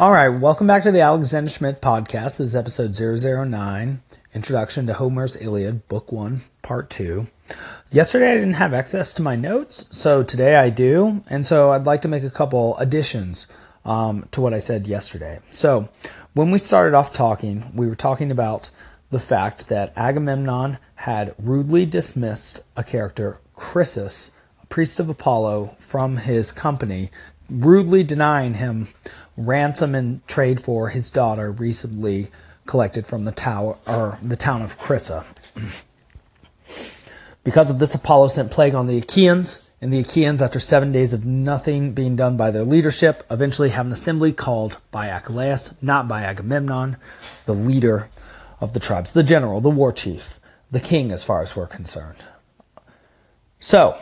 All right, welcome back to the Alexander Schmidt podcast. This is episode 009, Introduction to Homer's Iliad, Book 1, Part 2. Yesterday I didn't have access to my notes, so today I do, and so I'd like to make a couple additions um, to what I said yesterday. So, when we started off talking, we were talking about the fact that Agamemnon had rudely dismissed a character, Chryses, a priest of Apollo, from his company, rudely denying him ransom and trade for his daughter recently collected from the tower or the town of Chrysa. because of this, Apollo sent plague on the Achaeans, and the Achaeans, after seven days of nothing being done by their leadership, eventually have an assembly called by Achilles, not by Agamemnon, the leader of the tribes, the general, the war chief, the king, as far as we're concerned. So,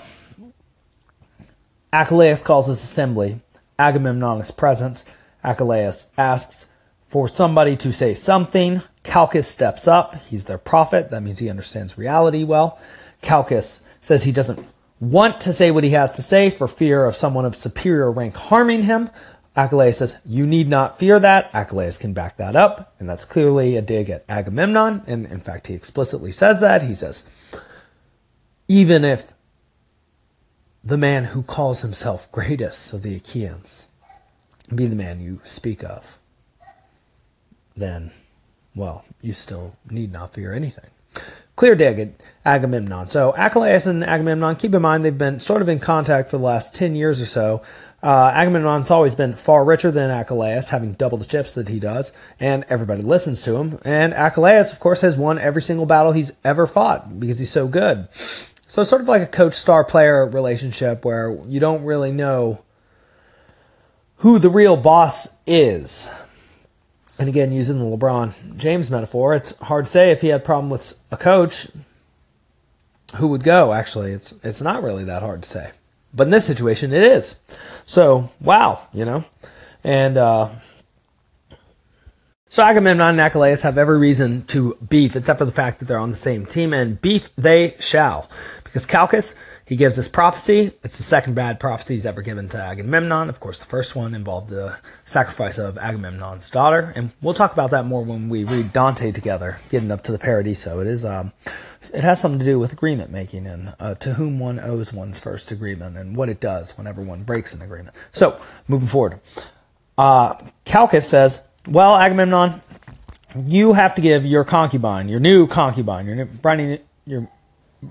Achilles calls this assembly. Agamemnon is present. Achilles asks for somebody to say something. Calchas steps up. He's their prophet. That means he understands reality well. Calchas says he doesn't want to say what he has to say for fear of someone of superior rank harming him. Achilles says, You need not fear that. Achilles can back that up. And that's clearly a dig at Agamemnon. And in fact, he explicitly says that. He says, Even if the man who calls himself greatest of the Achaeans be the man you speak of, then, well, you still need not fear anything. Clear dig Agamemnon. So Achilles and Agamemnon, keep in mind they've been sort of in contact for the last 10 years or so. Uh, Agamemnon's always been far richer than Achilles, having double the ships that he does, and everybody listens to him. And Achilles, of course, has won every single battle he's ever fought because he's so good. So it's sort of like a coach star player relationship where you don't really know who the real boss is. And again, using the LeBron James metaphor, it's hard to say if he had a problem with a coach, who would go. Actually, it's it's not really that hard to say. But in this situation, it is. So wow, you know, and uh, so Agamemnon and Achilles have every reason to beef, except for the fact that they're on the same team, and beef they shall, because Calchas he gives this prophecy. It's the second bad prophecy he's ever given to Agamemnon. Of course, the first one involved the sacrifice of Agamemnon's daughter, and we'll talk about that more when we read Dante together, getting up to the Paradiso. It is, um, it has something to do with agreement making and uh, to whom one owes one's first agreement and what it does whenever one breaks an agreement. So, moving forward, uh, Calchas says, "Well, Agamemnon, you have to give your concubine, your new concubine, your new, your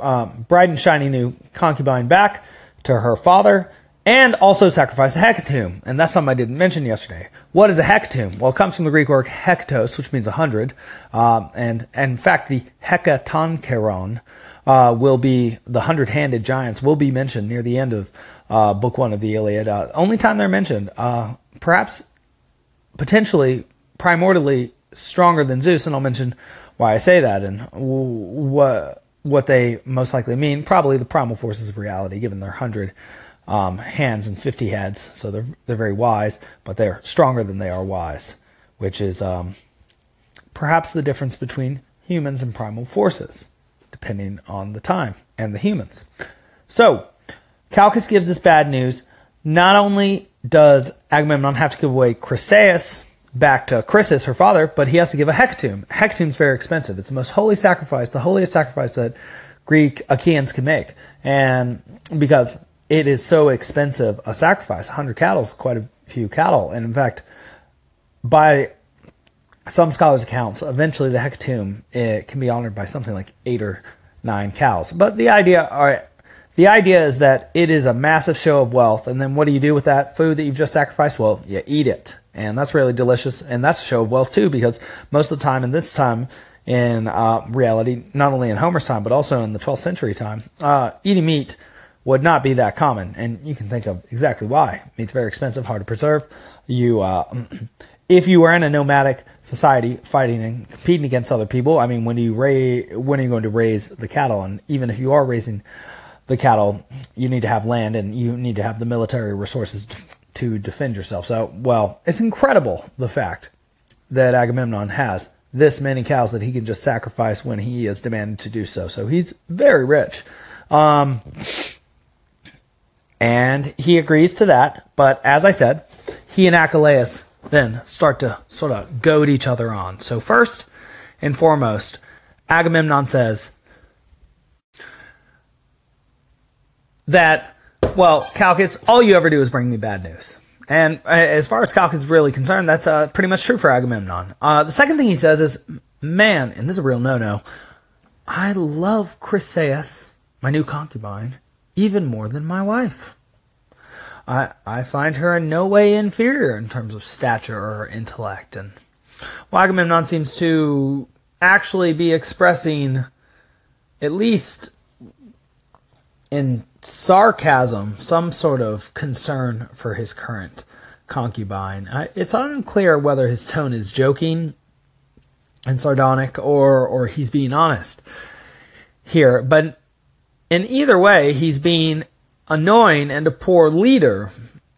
um, bright and shiny new concubine back to her father and also sacrifice a hecatomb. And that's something I didn't mention yesterday. What is a hecatomb? Well, it comes from the Greek word hekatos, which means a hundred. Um, and, and, in fact, the hekatoncheron uh, will be the hundred-handed giants will be mentioned near the end of uh, book one of the Iliad. Uh, only time they're mentioned, uh, perhaps potentially primordially stronger than Zeus, and I'll mention why I say that and what what they most likely mean, probably the primal forces of reality, given their hundred um, hands and fifty heads. So they're they're very wise, but they're stronger than they are wise, which is um, perhaps the difference between humans and primal forces, depending on the time and the humans. So Calchas gives us bad news. Not only does Agamemnon have to give away Chryseis, back to Chryses, her father, but he has to give a hecatomb. Hecatomb is very expensive. It's the most holy sacrifice, the holiest sacrifice that Greek Achaeans can make. And because it is so expensive a sacrifice, 100 cattle is quite a few cattle. And in fact, by some scholars' accounts, eventually the hecatomb it can be honored by something like eight or nine cows. But the idea, all right, the idea is that it is a massive show of wealth, and then what do you do with that food that you've just sacrificed? Well, you eat it, and that's really delicious, and that's a show of wealth too, because most of the time in this time in uh, reality, not only in Homer's time but also in the 12th century time, uh, eating meat would not be that common, and you can think of exactly why. Meat's very expensive, hard to preserve. You, uh, if you were in a nomadic society fighting and competing against other people, I mean, when do you raise, when are you going to raise the cattle? And even if you are raising the cattle, you need to have land and you need to have the military resources to defend yourself. So, well, it's incredible the fact that Agamemnon has this many cows that he can just sacrifice when he is demanded to do so. So he's very rich. Um, and he agrees to that. But as I said, he and Achilles then start to sort of goad each other on. So, first and foremost, Agamemnon says that, well, Calchas, all you ever do is bring me bad news. And uh, as far as Calchas is really concerned, that's uh, pretty much true for Agamemnon. Uh, the second thing he says is, man, and this is a real no no, I love Chryseis, my new concubine, even more than my wife. I, I find her in no way inferior in terms of stature or intellect. And well, Agamemnon seems to actually be expressing, at least in sarcasm, some sort of concern for his current concubine. It's unclear whether his tone is joking and sardonic or, or he's being honest here. But in either way, he's being annoying and a poor leader,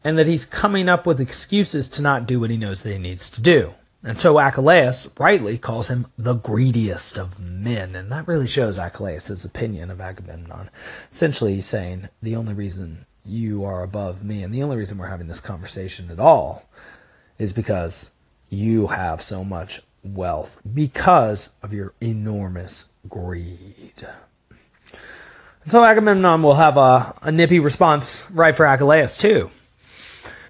and that he's coming up with excuses to not do what he knows that he needs to do. And so Achilles rightly calls him the greediest of men, and that really shows Achilles' opinion of Agamemnon. Essentially, he's saying the only reason you are above me, and the only reason we're having this conversation at all, is because you have so much wealth because of your enormous greed. And so Agamemnon will have a, a nippy response right for Achilles too.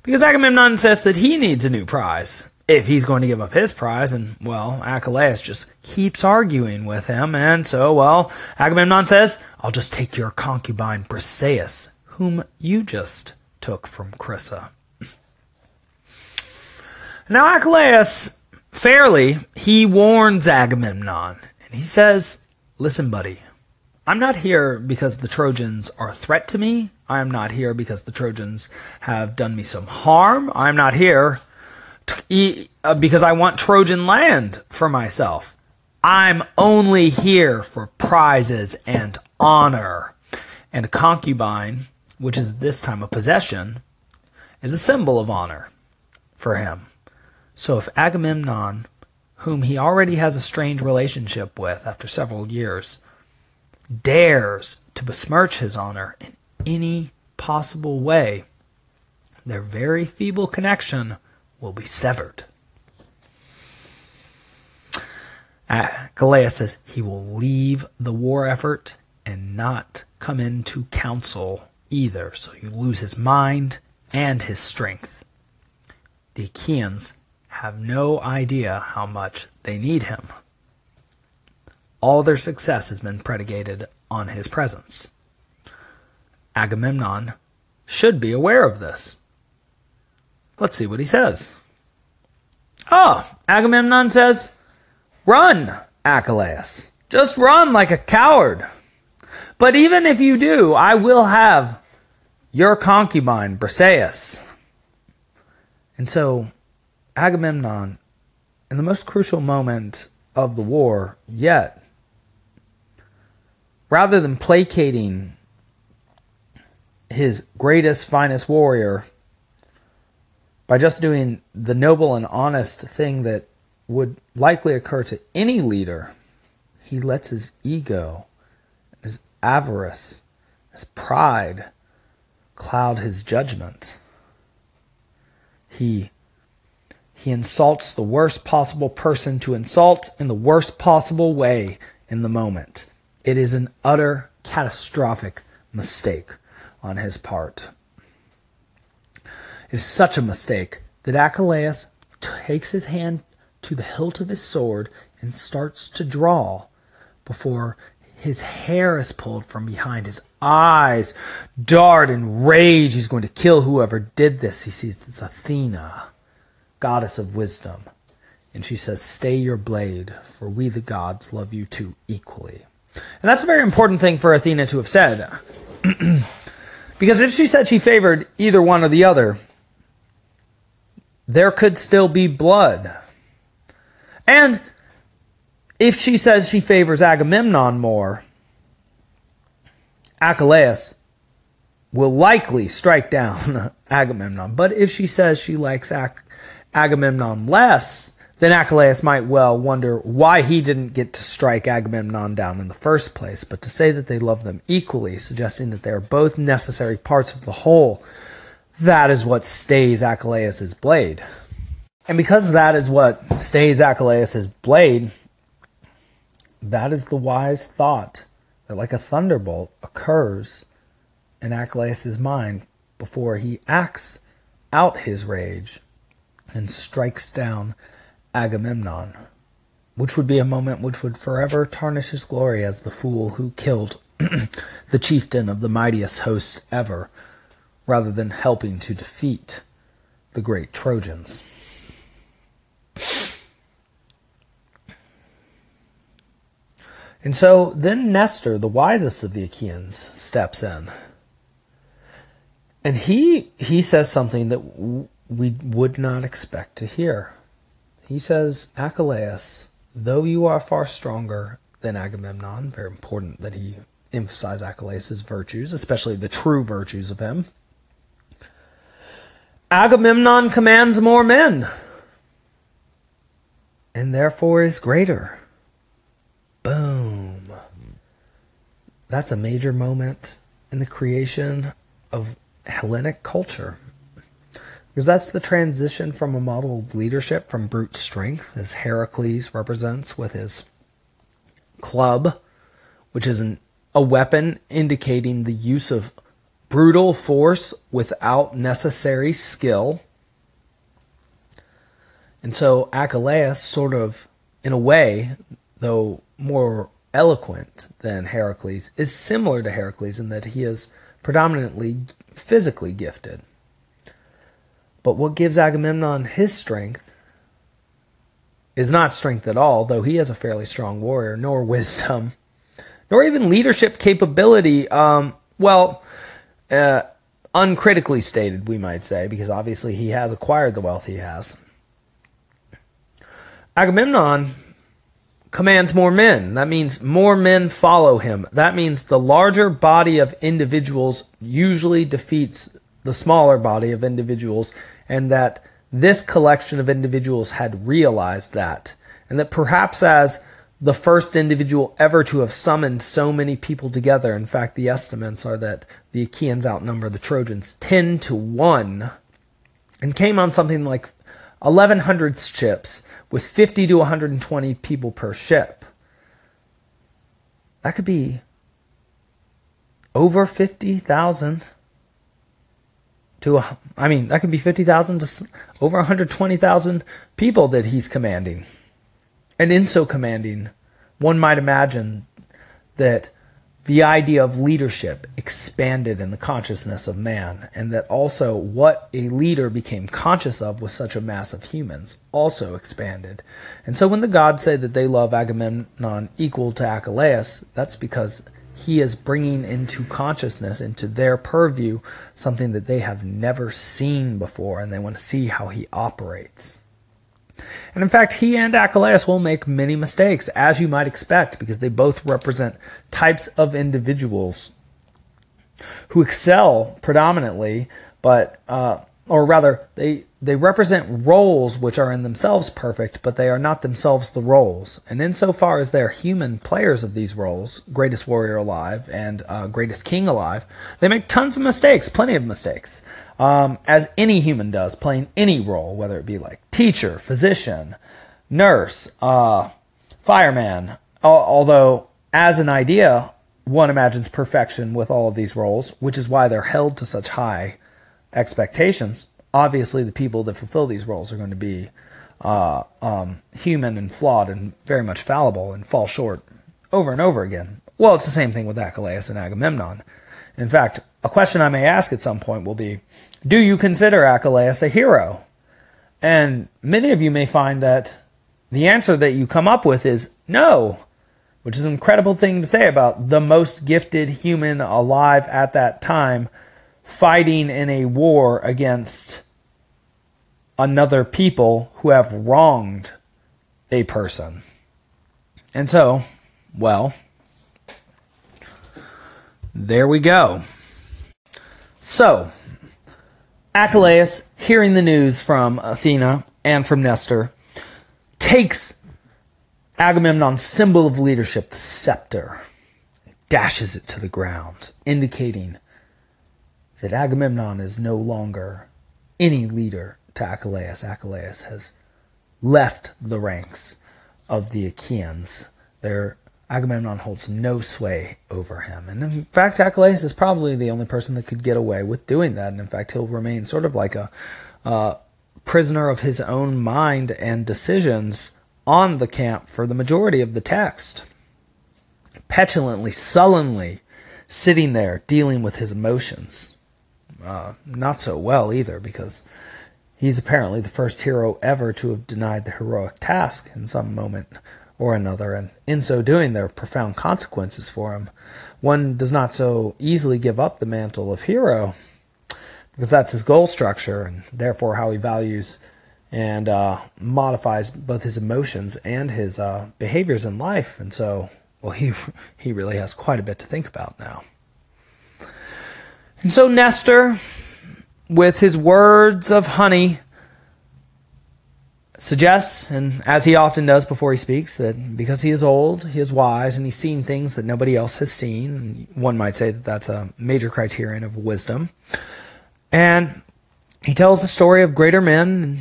Because Agamemnon says that he needs a new prize if he's going to give up his prize, and well, Achilles just keeps arguing with him, and so, well, Agamemnon says, I'll just take your concubine Briseis, whom you just took from Chrysa. Now, Achilles, fairly, he warns Agamemnon, and he says, Listen, buddy, I'm not here because the Trojans are a threat to me. I am not here because the Trojans have done me some harm. I'm not here Uh, because I want Trojan land for myself. I'm only here for prizes and honor. And a concubine, which is this time a possession, is a symbol of honor for him. So if Agamemnon, whom he already has a strange relationship with after several years, dares to besmirch his honor in any possible way, their very feeble connection will be severed. Uh, says he will leave the war effort and not come into council either, so you lose his mind and his strength. The Achaeans have no idea how much they need him. All their success has been predicated on his presence. Agamemnon should be aware of this. Let's see what he says. Oh, Agamemnon says, Run, Achilles. Just run like a coward. But even if you do, I will have your concubine, Briseis. And so, Agamemnon, in the most crucial moment of the war yet, rather than placating his greatest, finest warrior by just doing the noble and honest thing that would likely occur to any leader, he lets his ego, his avarice, his pride cloud his judgment. He he insults the worst possible person to insult in the worst possible way in the moment. It is an utter catastrophic mistake on his part. Is such a mistake that Achilles takes his hand to the hilt of his sword and starts to draw before his hair is pulled from behind. His eyes dart in rage. He's going to kill whoever did this. He sees it's athena goddess of wisdom. And she says stay your blade for we the gods love you too equally. And that's a very important thing for Athena to have said. because if she said she favored either one or the other, there could still be blood. And if she says she favors Agamemnon more, Achilles will likely strike down Agamemnon. But if she says she likes Ag- Agamemnon less, then Achilles might well wonder why he didn't get to strike Agamemnon down in the first place, but to say that they love them equally, suggesting that they are both necessary parts of the whole, that is what stays Achilles' blade. And because that is what stays Achilles' blade, that is the wise thought that, like a thunderbolt, occurs in Achilles' mind before he acts out his rage and strikes down Agamemnon, which would be a moment which would forever tarnish his glory as the fool who killed the chieftain of the mightiest host ever, rather than helping to defeat the great Trojans. And so then Nestor, the wisest of the Achaeans, steps in. And he he says something that w- we would not expect to hear. He says, Achilles, though you are far stronger than Agamemnon, very important that he emphasize Achilles' virtues, especially the true virtues of him. Agamemnon commands more men, and therefore is greater. Boom. That's a major moment in the creation of Hellenic culture. Because that's the transition from a model of leadership from brute strength, as Heracles represents with his club, which is an, a weapon indicating the use of brutal force without necessary skill. And so Achilles, sort of, in a way, though more eloquent than Heracles, is similar to Heracles in that he is predominantly physically gifted. But what gives Agamemnon his strength is not strength at all, though he is a fairly strong warrior, nor wisdom, nor even leadership capability. Um, well, uh, uncritically stated, we might say, because obviously he has acquired the wealth he has. Agamemnon commands more men. That means more men follow him. That means the larger body of individuals usually defeats the smaller body of individuals, and that this collection of individuals had realized that. And that perhaps as the first individual ever to have summoned so many people together, in fact, the estimates are that the Achaeans outnumber the Trojans 10 to 1, and came on something like 1,100 ships with 50 to 120 people per ship. That could be over 50,000 to, I mean, that could be 50,000 to over 120,000 people that he's commanding. And in so commanding, one might imagine that the idea of leadership expanded in the consciousness of man, and that also what a leader became conscious of with such a mass of humans also expanded. And so when the gods say that they love Agamemnon equal to Achilles, that's because he is bringing into consciousness, into their purview, something that they have never seen before, and they want to see how he operates. And in fact, he and Achilles will make many mistakes, as you might expect, because they both represent types of individuals who excel predominantly, but uh, or rather, they they represent roles which are in themselves perfect, but they are not themselves the roles. And insofar as they're human players of these roles, greatest warrior alive and uh, greatest king alive, they make tons of mistakes, plenty of mistakes, um, as any human does, playing any role, whether it be like teacher, physician, nurse, uh, fireman. Although, as an idea, one imagines perfection with all of these roles, which is why they're held to such high expectations. Obviously, the people that fulfill these roles are going to be uh, um, human and flawed and very much fallible and fall short over and over again. Well, it's the same thing with Achilles and Agamemnon. In fact, a question I may ask at some point will be Do you consider Achilles a hero? And many of you may find that the answer that you come up with is no, which is an incredible thing to say about the most gifted human alive at that time fighting in a war against another people who have wronged a person. And so, well, there we go. So, Achilles, hearing the news from Athena and from Nestor, takes Agamemnon's symbol of leadership, the scepter, dashes it to the ground, indicating that Agamemnon is no longer any leader to Achilles. Achilles has left the ranks of the Achaeans. There, Agamemnon holds no sway over him. And in fact, Achilles is probably the only person that could get away with doing that. And in fact, he'll remain sort of like a uh, prisoner of his own mind and decisions on the camp for the majority of the text. Petulantly, sullenly sitting there dealing with his emotions. Uh, not so well either, because he's apparently the first hero ever to have denied the heroic task in some moment or another, and in so doing, there are profound consequences for him. One does not so easily give up the mantle of hero because that's his goal structure, and therefore how he values and uh, modifies both his emotions and his uh, behaviors in life. And so, well, he he really has quite a bit to think about now. And so Nestor, with his words of honey, suggests, and as he often does before he speaks, that because he is old, he is wise, and he's seen things that nobody else has seen. One might say that that's a major criterion of wisdom. And he tells the story of greater men.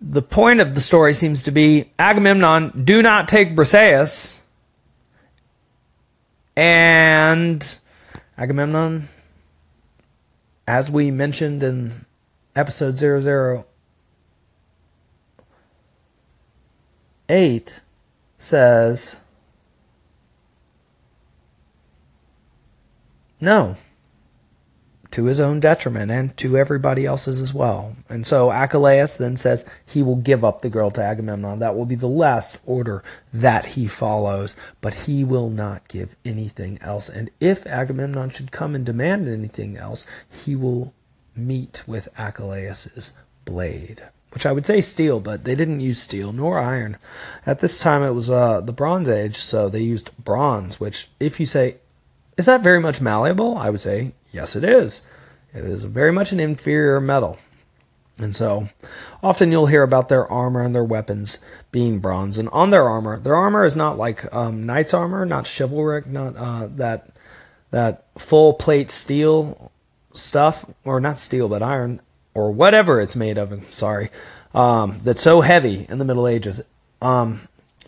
The point of the story seems to be Agamemnon, do not take Briseis. And Agamemnon, as we mentioned in episode 00 8 says, no, to his own detriment and to everybody else's as well. And so Achilles then says he will give up the girl to Agamemnon. That will be the last order that he follows, but he will not give anything else. And if Agamemnon should come and demand anything else, he will meet with Achilles' blade which I would say steel, but they didn't use steel nor iron. At this time, it was uh, the Bronze Age, so they used bronze, which, if you say, is that very much malleable? I would say, yes, it is. It is very much an inferior metal. And so, often you'll hear about their armor and their weapons being bronze. And on their armor, their armor is not like um, knight's armor, not chivalric, not uh, that that full plate steel stuff, or not steel, but iron or whatever it's made of. I'm Sorry, um, that's so heavy in the Middle Ages. Um,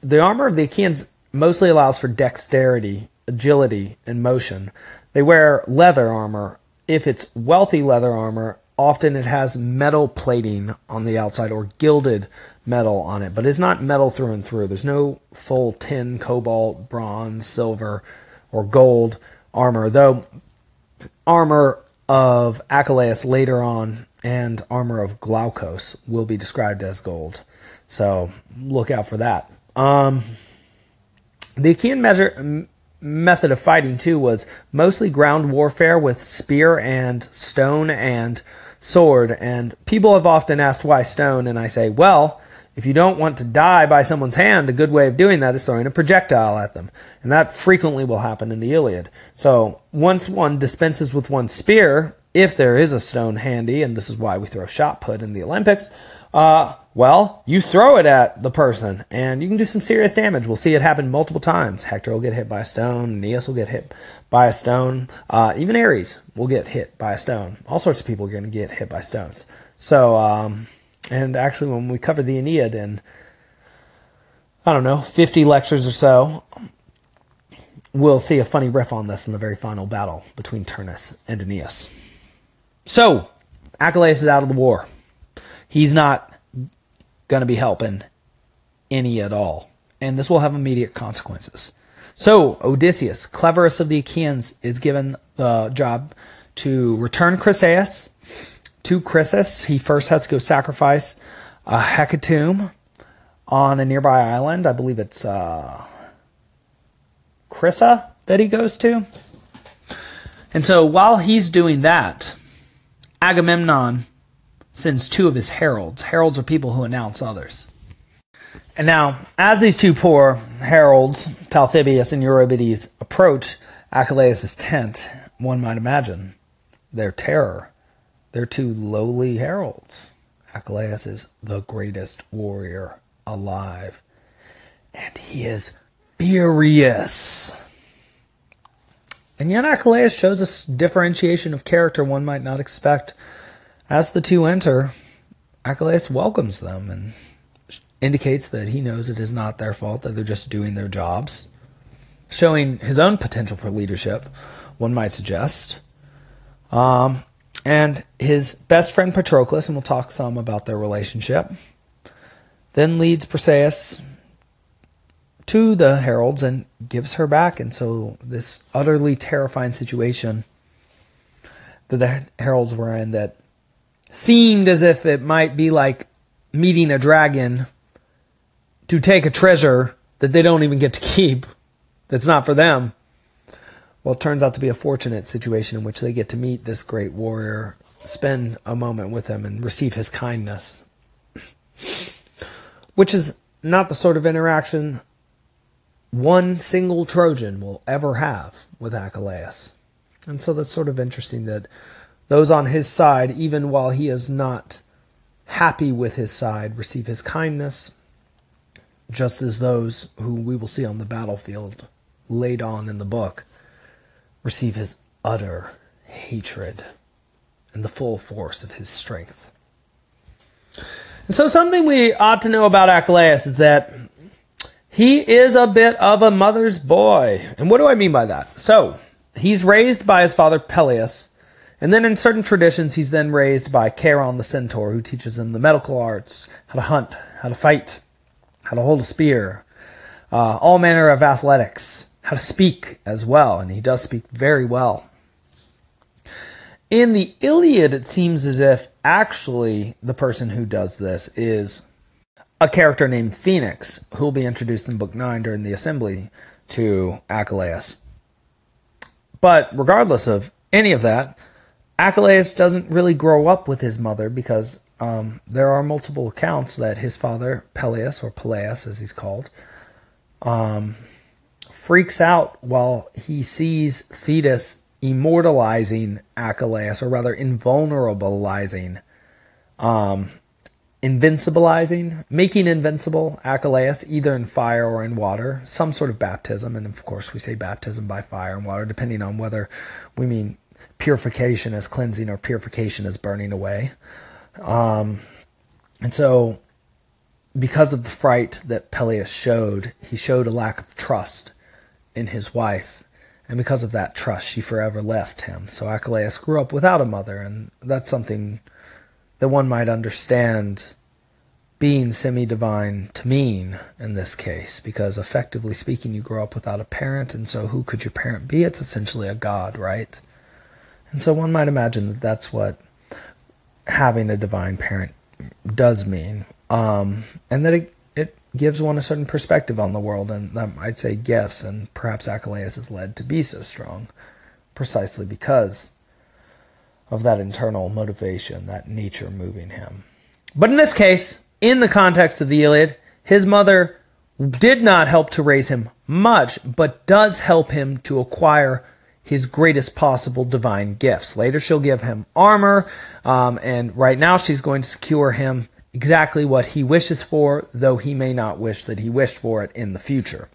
the armor of the Achaeans mostly allows for dexterity, agility, and motion. They wear leather armor. If it's wealthy leather armor, often it has metal plating on the outside or gilded metal on it, but it's not metal through and through. There's no full tin, cobalt, bronze, silver, or gold armor, though armor of Achilles later on and armor of Glaucus will be described as gold. So look out for that. Um, the Achaean measure, method of fighting, too, was mostly ground warfare with spear and stone and sword. And people have often asked why stone, and I say, well, if you don't want to die by someone's hand, a good way of doing that is throwing a projectile at them. And that frequently will happen in the Iliad. So once one dispenses with one spear, if there is a stone handy, and this is why we throw shot put in the Olympics, uh, well, you throw it at the person and you can do some serious damage. We'll see it happen multiple times. Hector will get hit by a stone, Aeneas will get hit by a stone, uh, even Ares will get hit by a stone. All sorts of people are going to get hit by stones. So, um, and actually, when we cover the Aeneid in, I don't know, 50 lectures or so, we'll see a funny riff on this in the very final battle between Turnus and Aeneas. So, Achilles is out of the war. He's not going to be helping any at all. And this will have immediate consequences. So, Odysseus, cleverest of the Achaeans, is given the job to return Chryseis to Chryses. He first has to go sacrifice a hecatomb on a nearby island. I believe it's uh, Chrysa that he goes to. And so while he's doing that, Agamemnon sends two of his heralds. Heralds are people who announce others. And now, as these two poor heralds, Talthybius and Eurybates, approach Achilles' tent, one might imagine their terror. They're two lowly heralds. Achilles is the greatest warrior alive. And he is furious. And yet Achilles shows a differentiation of character one might not expect. As the two enter, Achilles welcomes them and indicates that he knows it is not their fault, that they're just doing their jobs, showing his own potential for leadership, one might suggest. Um, and his best friend Patroclus, and we'll talk some about their relationship, then leads Briseis to the heralds and gives her back. And so, this utterly terrifying situation that the heralds were in that seemed as if it might be like meeting a dragon to take a treasure that they don't even get to keep, that's not for them. Well, it turns out to be a fortunate situation in which they get to meet this great warrior, spend a moment with him, and receive his kindness. Which is not the sort of interaction one single Trojan will ever have with Achilles. And so that's sort of interesting that those on his side, even while he is not happy with his side, receive his kindness, just as those who we will see on the battlefield laid on in the book receive his utter hatred and the full force of his strength. And so, something we ought to know about Achilles is that he is a bit of a mother's boy. And what do I mean by that? So, he's raised by his father Peleus, and then in certain traditions, he's then raised by Chiron the centaur, who teaches him the medical arts, how to hunt, how to fight, how to hold a spear, uh, all manner of athletics, how to speak as well, and he does speak very well. In the Iliad, it seems as if actually the person who does this is a character named Phoenix, who will be introduced in Book 9 during the assembly to Achilles. But regardless of any of that, Achilles doesn't really grow up with his mother because um, there are multiple accounts that his father, Peleus, or Peleus as he's called, um, freaks out while he sees Thetis immortalizing Achilles, or rather invulnerabilizing um, invincibilizing, making invincible Achilles, either in fire or in water, some sort of baptism. And of course, we say baptism by fire and water, depending on whether we mean purification as cleansing or purification as burning away. Um, and so, because of the fright that Peleus showed, he showed a lack of trust in his wife. And because of that trust, she forever left him. So Achilles grew up without a mother, and that's something that one might understand being semi divine to mean in this case, because effectively speaking, you grow up without a parent, and so who could your parent be? It's essentially a god, right? And so one might imagine that that's what having a divine parent does mean, um, and that it, it gives one a certain perspective on the world, and that might say gifts, and perhaps Achilles is led to be so strong precisely because of that internal motivation, that nature moving him. But in this case, in the context of the Iliad, his mother did not help to raise him much, but does help him to acquire his greatest possible divine gifts. Later, she'll give him armor, um, and right now, she's going to secure him exactly what he wishes for, though he may not wish that he wished for it in the future.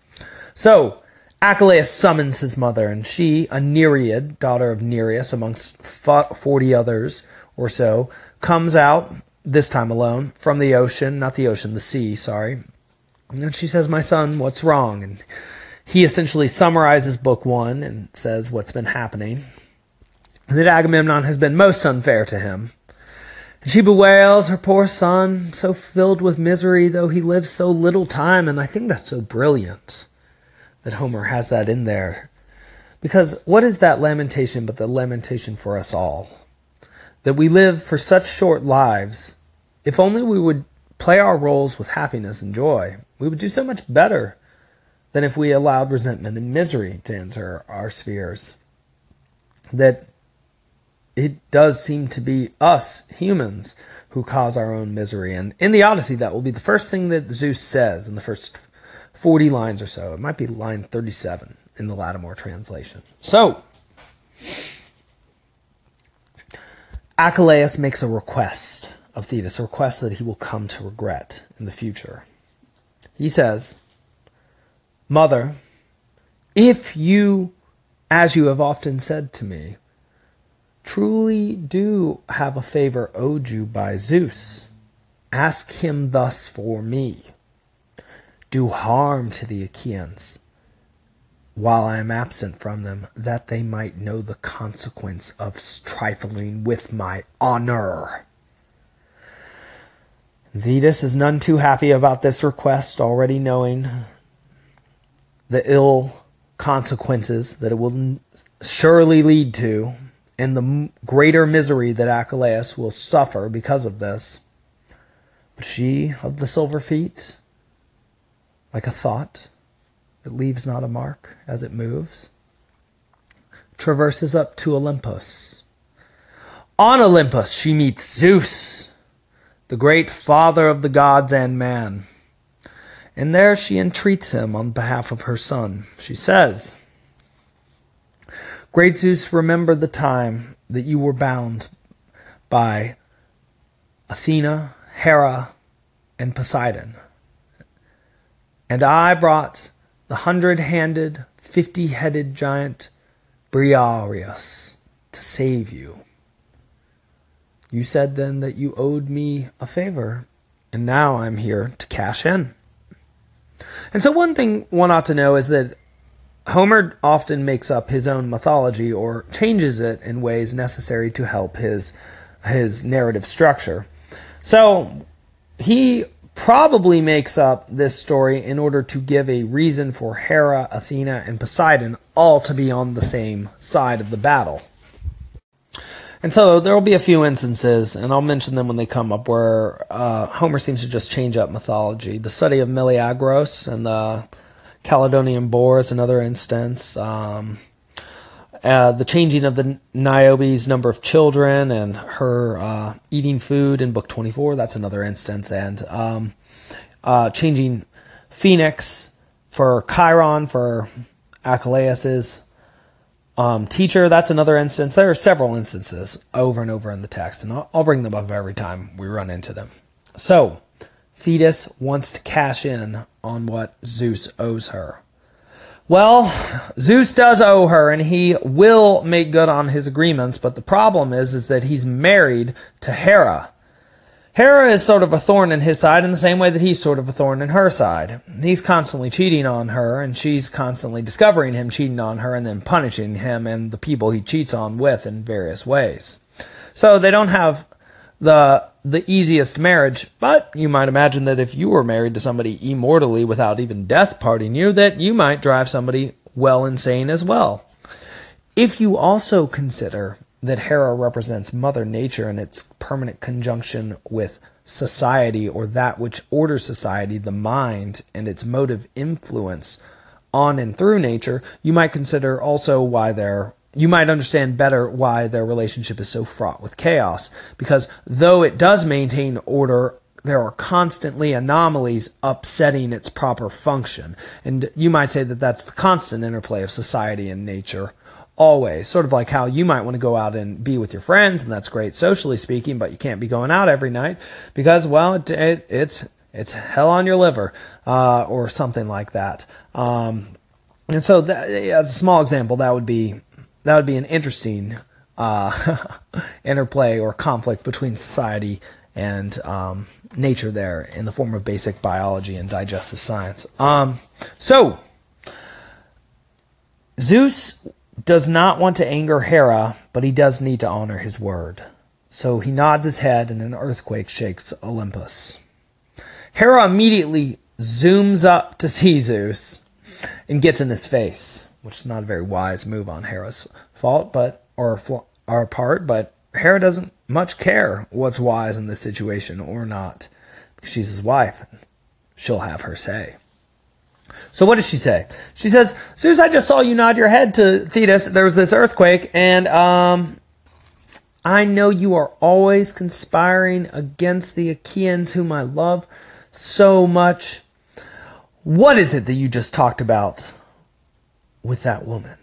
So, Achilles summons his mother, and she, a Nereid, daughter of Nereus, amongst 40 others or so, comes out, this time alone, from the ocean, not the ocean, the sea, sorry. And she says, My son, what's wrong? And he essentially summarizes book one and says what's been happening. That Agamemnon has been most unfair to him. And she bewails her poor son, so filled with misery, though he lives so little time, and I think that's so brilliant that Homer has that in there. Because what is that lamentation but the lamentation for us all? That we live for such short lives. If only we would play our roles with happiness and joy, we would do so much better than if we allowed resentment and misery to enter our spheres. That it does seem to be us, humans, who cause our own misery. And in the Odyssey, that will be the first thing that Zeus says in the first 40 lines or so. It might be line 37 in the Lattimore translation. So, Achilles makes a request of Thetis, a request that he will come to regret in the future. He says, Mother, if you, as you have often said to me, truly do have a favor owed you by Zeus, Ask him thus for me. Do harm to the Achaeans while I am absent from them, that they might know the consequence of trifling with my honor. Thetis is none too happy about this request, already knowing the ill consequences that it will surely lead to, and the greater misery that Achilles will suffer because of this. But she of the silver feet, like a thought that leaves not a mark as it moves, traverses up to Olympus. On Olympus, she meets Zeus, the great father of the gods and man. And there she entreats him on behalf of her son. She says, Great Zeus, remember the time that you were bound by Athena, Hera, and Poseidon. And I brought the hundred handed, fifty headed giant Briareus to save you. You said then that you owed me a favor, and now I'm here to cash in. And so, one thing one ought to know is that Homer often makes up his own mythology or changes it in ways necessary to help his his narrative structure. So he probably makes up this story in order to give a reason for Hera, Athena, and Poseidon all to be on the same side of the battle. And so there will be a few instances, and I'll mention them when they come up, where uh, Homer seems to just change up mythology. The study of Meleagros and the Caledonian Boar is another instance. Um, uh, the changing of the Niobe's number of children and her uh, eating food in book 24, that's another instance. And um, uh, changing Phoenix for Chiron for Achilles' um, teacher, that's another instance. There are several instances over and over in the text, and I'll, I'll bring them up every time we run into them. So, Thetis wants to cash in on what Zeus owes her. Well, Zeus does owe her and he will make good on his agreements, but the problem is is that he's married to Hera. Hera is sort of a thorn in his side in the same way that he's sort of a thorn in her side. He's constantly cheating on her and she's constantly discovering him cheating on her and then punishing him and the people he cheats on with in various ways. So they don't have the the easiest marriage, but you might imagine that if you were married to somebody immortally without even death parting you, that you might drive somebody well insane as well. If you also consider that Hera represents Mother Nature in its permanent conjunction with society or that which orders society, the mind, and its motive influence on and through nature, you might consider also why there you might understand better why their relationship is so fraught with chaos. Because though it does maintain order, there are constantly anomalies upsetting its proper function. And you might say that that's the constant interplay of society and nature. Always. Sort of like how you might want to go out and be with your friends, and that's great socially speaking, but you can't be going out every night because, well, it, it, it's, it's hell on your liver, uh, or something like that. Um, and so, that, as a small example, that would be that would be an interesting uh, interplay or conflict between society and um, nature there in the form of basic biology and digestive science. Um, so, Zeus does not want to anger Hera, but he does need to honor his word. So he nods his head, and an earthquake shakes Olympus. Hera immediately zooms up to see Zeus and gets in his face which is not a very wise move on Hera's fault, but or our part. But Hera doesn't much care what's wise in this situation or not, because she's his wife. And she'll have her say. So what does she say? She says, Zeus, I just saw you nod your head to Thetis. There was this earthquake, and um, I know you are always conspiring against the Achaeans, whom I love so much. What is it that you just talked about? with that woman.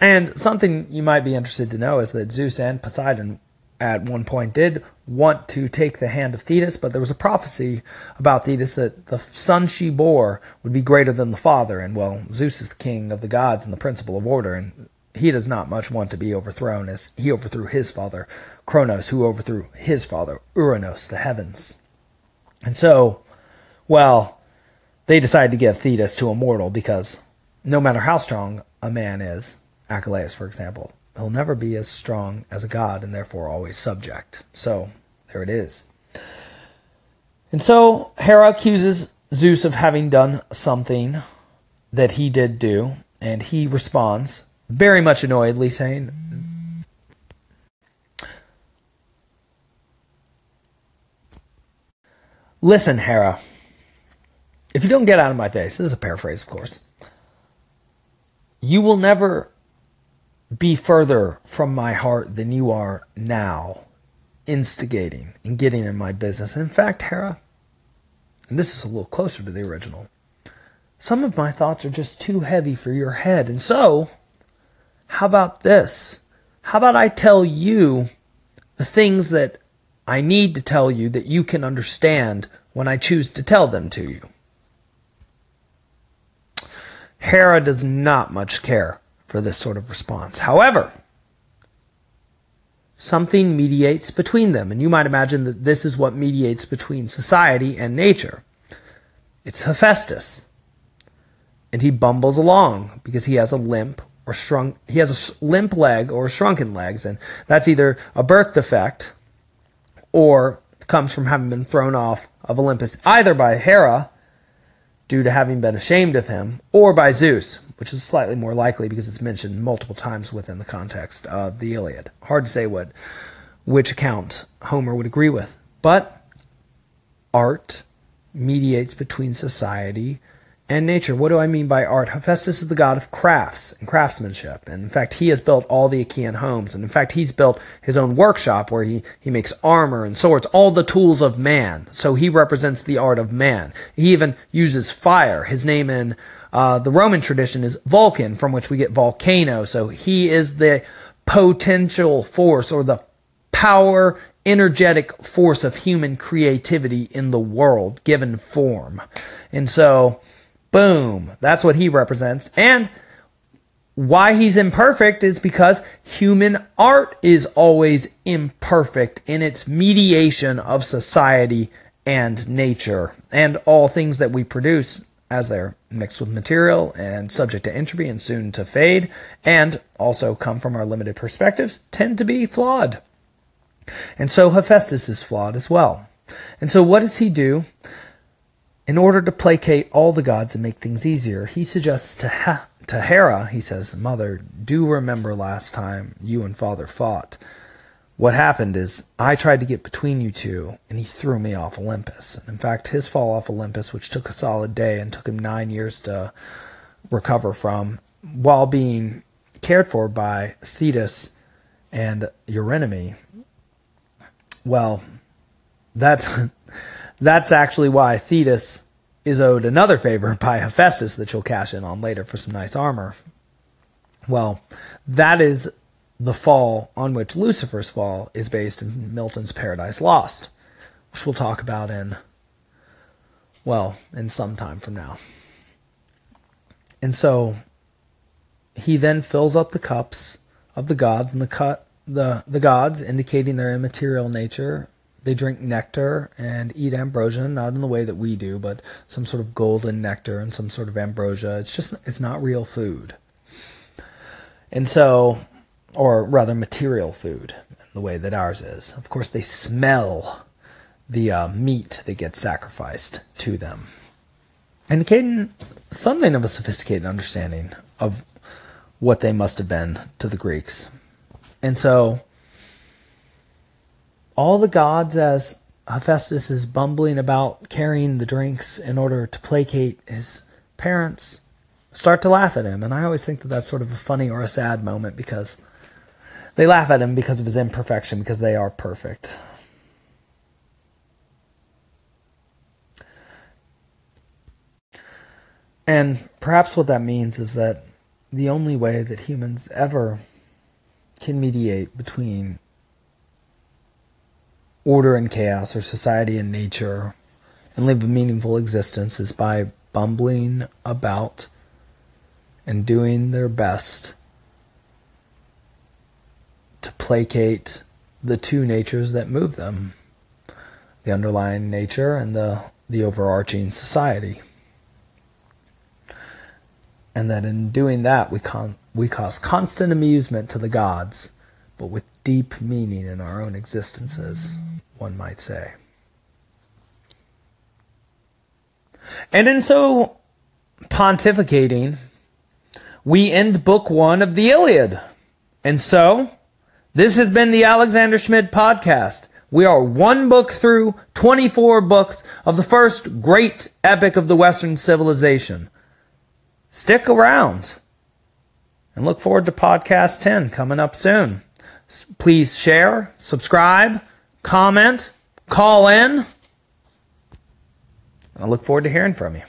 And something you might be interested to know is that Zeus and Poseidon at one point did want to take the hand of Thetis, but there was a prophecy about Thetis that the son she bore would be greater than the father. And well, Zeus is the king of the gods and the principle of order, and he does not much want to be overthrown as he overthrew his father, Kronos, who overthrew his father, Uranos, the heavens. And so, well, they decide to give Thetis to a mortal because no matter how strong a man is, Achilles, for example, he'll never be as strong as a god and therefore always subject. So, there it is. And so Hera accuses Zeus of having done something that he did do, and he responds very much annoyedly, saying, Listen, Hera, if you don't get out of my face, this is a paraphrase, of course, you will never be further from my heart than you are now, instigating and getting in my business. In fact, Hera, and this is a little closer to the original, some of my thoughts are just too heavy for your head. And so, how about this? How about I tell you the things that I need to tell you that you can understand when I choose to tell them to you? Hera does not much care for this sort of response. However, something mediates between them, and you might imagine that this is what mediates between society and nature. It's Hephaestus and he bumbles along because he has a limp or shrunk he has a limp leg or shrunken legs and that's either a birth defect or comes from having been thrown off of Olympus either by Hera due to having been ashamed of him or by Zeus which is slightly more likely because it's mentioned multiple times within the context of the Iliad hard to say what which account Homer would agree with but art mediates between society and nature. What do I mean by art? Hephaestus is the god of crafts and craftsmanship. And in fact, he has built all the Achaean homes. And in fact, he's built his own workshop where he, he makes armor and swords, all the tools of man. So he represents the art of man. He even uses fire. His name in uh, the Roman tradition is Vulcan, from which we get volcano. So he is the potential force or the power, energetic force of human creativity in the world given form. And so, Boom. That's what he represents. And why he's imperfect is because human art is always imperfect in its mediation of society and nature and all things that we produce as they're mixed with material and subject to entropy and soon to fade and also come from our limited perspectives tend to be flawed. And so Hephaestus is flawed as well. And so what does he do? In order to placate all the gods and make things easier, he suggests to, ha- to Hera, he says, Mother, do remember last time you and father fought. What happened is I tried to get between you two, and he threw me off Olympus. And in fact, his fall off Olympus, which took a solid day and took him nine years to recover from, while being cared for by Thetis and Eurynome, well, that's that's actually why Thetis is owed another favor by Hephaestus that she'll cash in on later for some nice armor. Well, that is the fall on which Lucifer's fall is based in Milton's Paradise Lost, which we'll talk about in, well, in some time from now. And so he then fills up the cups of the gods and the cut the, the gods, indicating their immaterial nature, they drink nectar and eat ambrosia, not in the way that we do, but some sort of golden nectar and some sort of ambrosia. It's just, it's not real food. And so, or rather material food, the way that ours is. Of course, they smell the uh, meat that gets sacrificed to them. And Indicating something of a sophisticated understanding of what they must have been to the Greeks. And so, all the gods as Hephaestus is bumbling about carrying the drinks in order to placate his parents start to laugh at him. And I always think that that's sort of a funny or a sad moment because they laugh at him because of his imperfection, because they are perfect. And perhaps what that means is that the only way that humans ever can mediate between order and chaos or society and nature and live a meaningful existence is by bumbling about and doing their best placate the two natures that move them the underlying nature and the, the overarching society. And that in doing that, we, con- we cause constant amusement to the gods, but with deep meaning in our own existences, one might say. And in so pontificating, we end book one of the Iliad. And so, this has been the Alexander Schmidt podcast. We are one book through 24 books of the first great epic of the Western civilization. Stick around and look forward to podcast 10 coming up soon. Please share, subscribe, comment, call in. I look forward to hearing from you.